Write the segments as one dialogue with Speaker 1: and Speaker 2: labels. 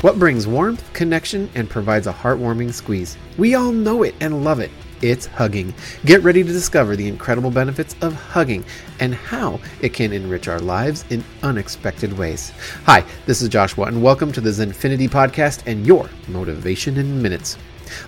Speaker 1: What brings warmth, connection, and provides a heartwarming squeeze? We all know it and love it. It's hugging. Get ready to discover the incredible benefits of hugging and how it can enrich our lives in unexpected ways. Hi, this is Joshua, and welcome to the Zenfinity Podcast and your Motivation in Minutes.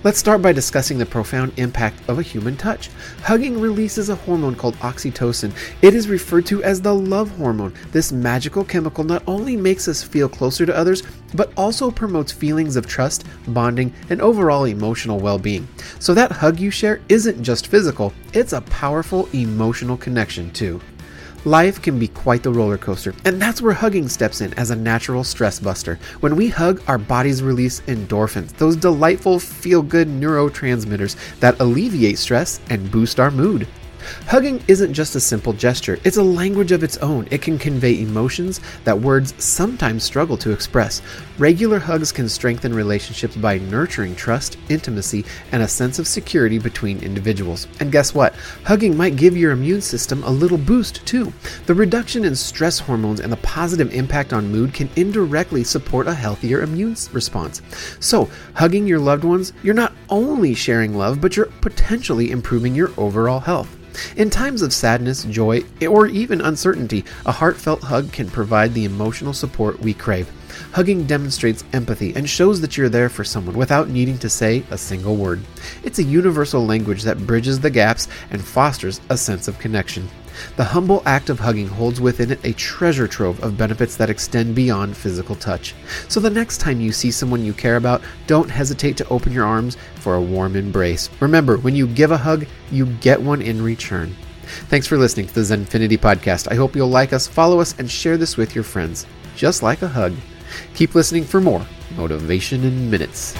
Speaker 1: Let's start by discussing the profound impact of a human touch. Hugging releases a hormone called oxytocin. It is referred to as the love hormone. This magical chemical not only makes us feel closer to others, but also promotes feelings of trust, bonding, and overall emotional well being. So that hug you share isn't just physical, it's a powerful emotional connection too. Life can be quite the roller coaster, and that's where hugging steps in as a natural stress buster. When we hug, our bodies release endorphins, those delightful feel good neurotransmitters that alleviate stress and boost our mood. Hugging isn't just a simple gesture, it's a language of its own. It can convey emotions that words sometimes struggle to express. Regular hugs can strengthen relationships by nurturing trust, intimacy, and a sense of security between individuals. And guess what? Hugging might give your immune system a little boost too. The reduction in stress hormones and the positive impact on mood can indirectly support a healthier immune response. So, hugging your loved ones, you're not only sharing love, but you're potentially improving your overall health. In times of sadness, joy, or even uncertainty, a heartfelt hug can provide the emotional support we crave. Hugging demonstrates empathy and shows that you're there for someone without needing to say a single word. It's a universal language that bridges the gaps and fosters a sense of connection. The humble act of hugging holds within it a treasure trove of benefits that extend beyond physical touch. So the next time you see someone you care about, don't hesitate to open your arms for a warm embrace. Remember, when you give a hug, you get one in return. Thanks for listening to the Zenfinity podcast. I hope you'll like us, follow us, and share this with your friends, just like a hug. Keep listening for more Motivation in Minutes.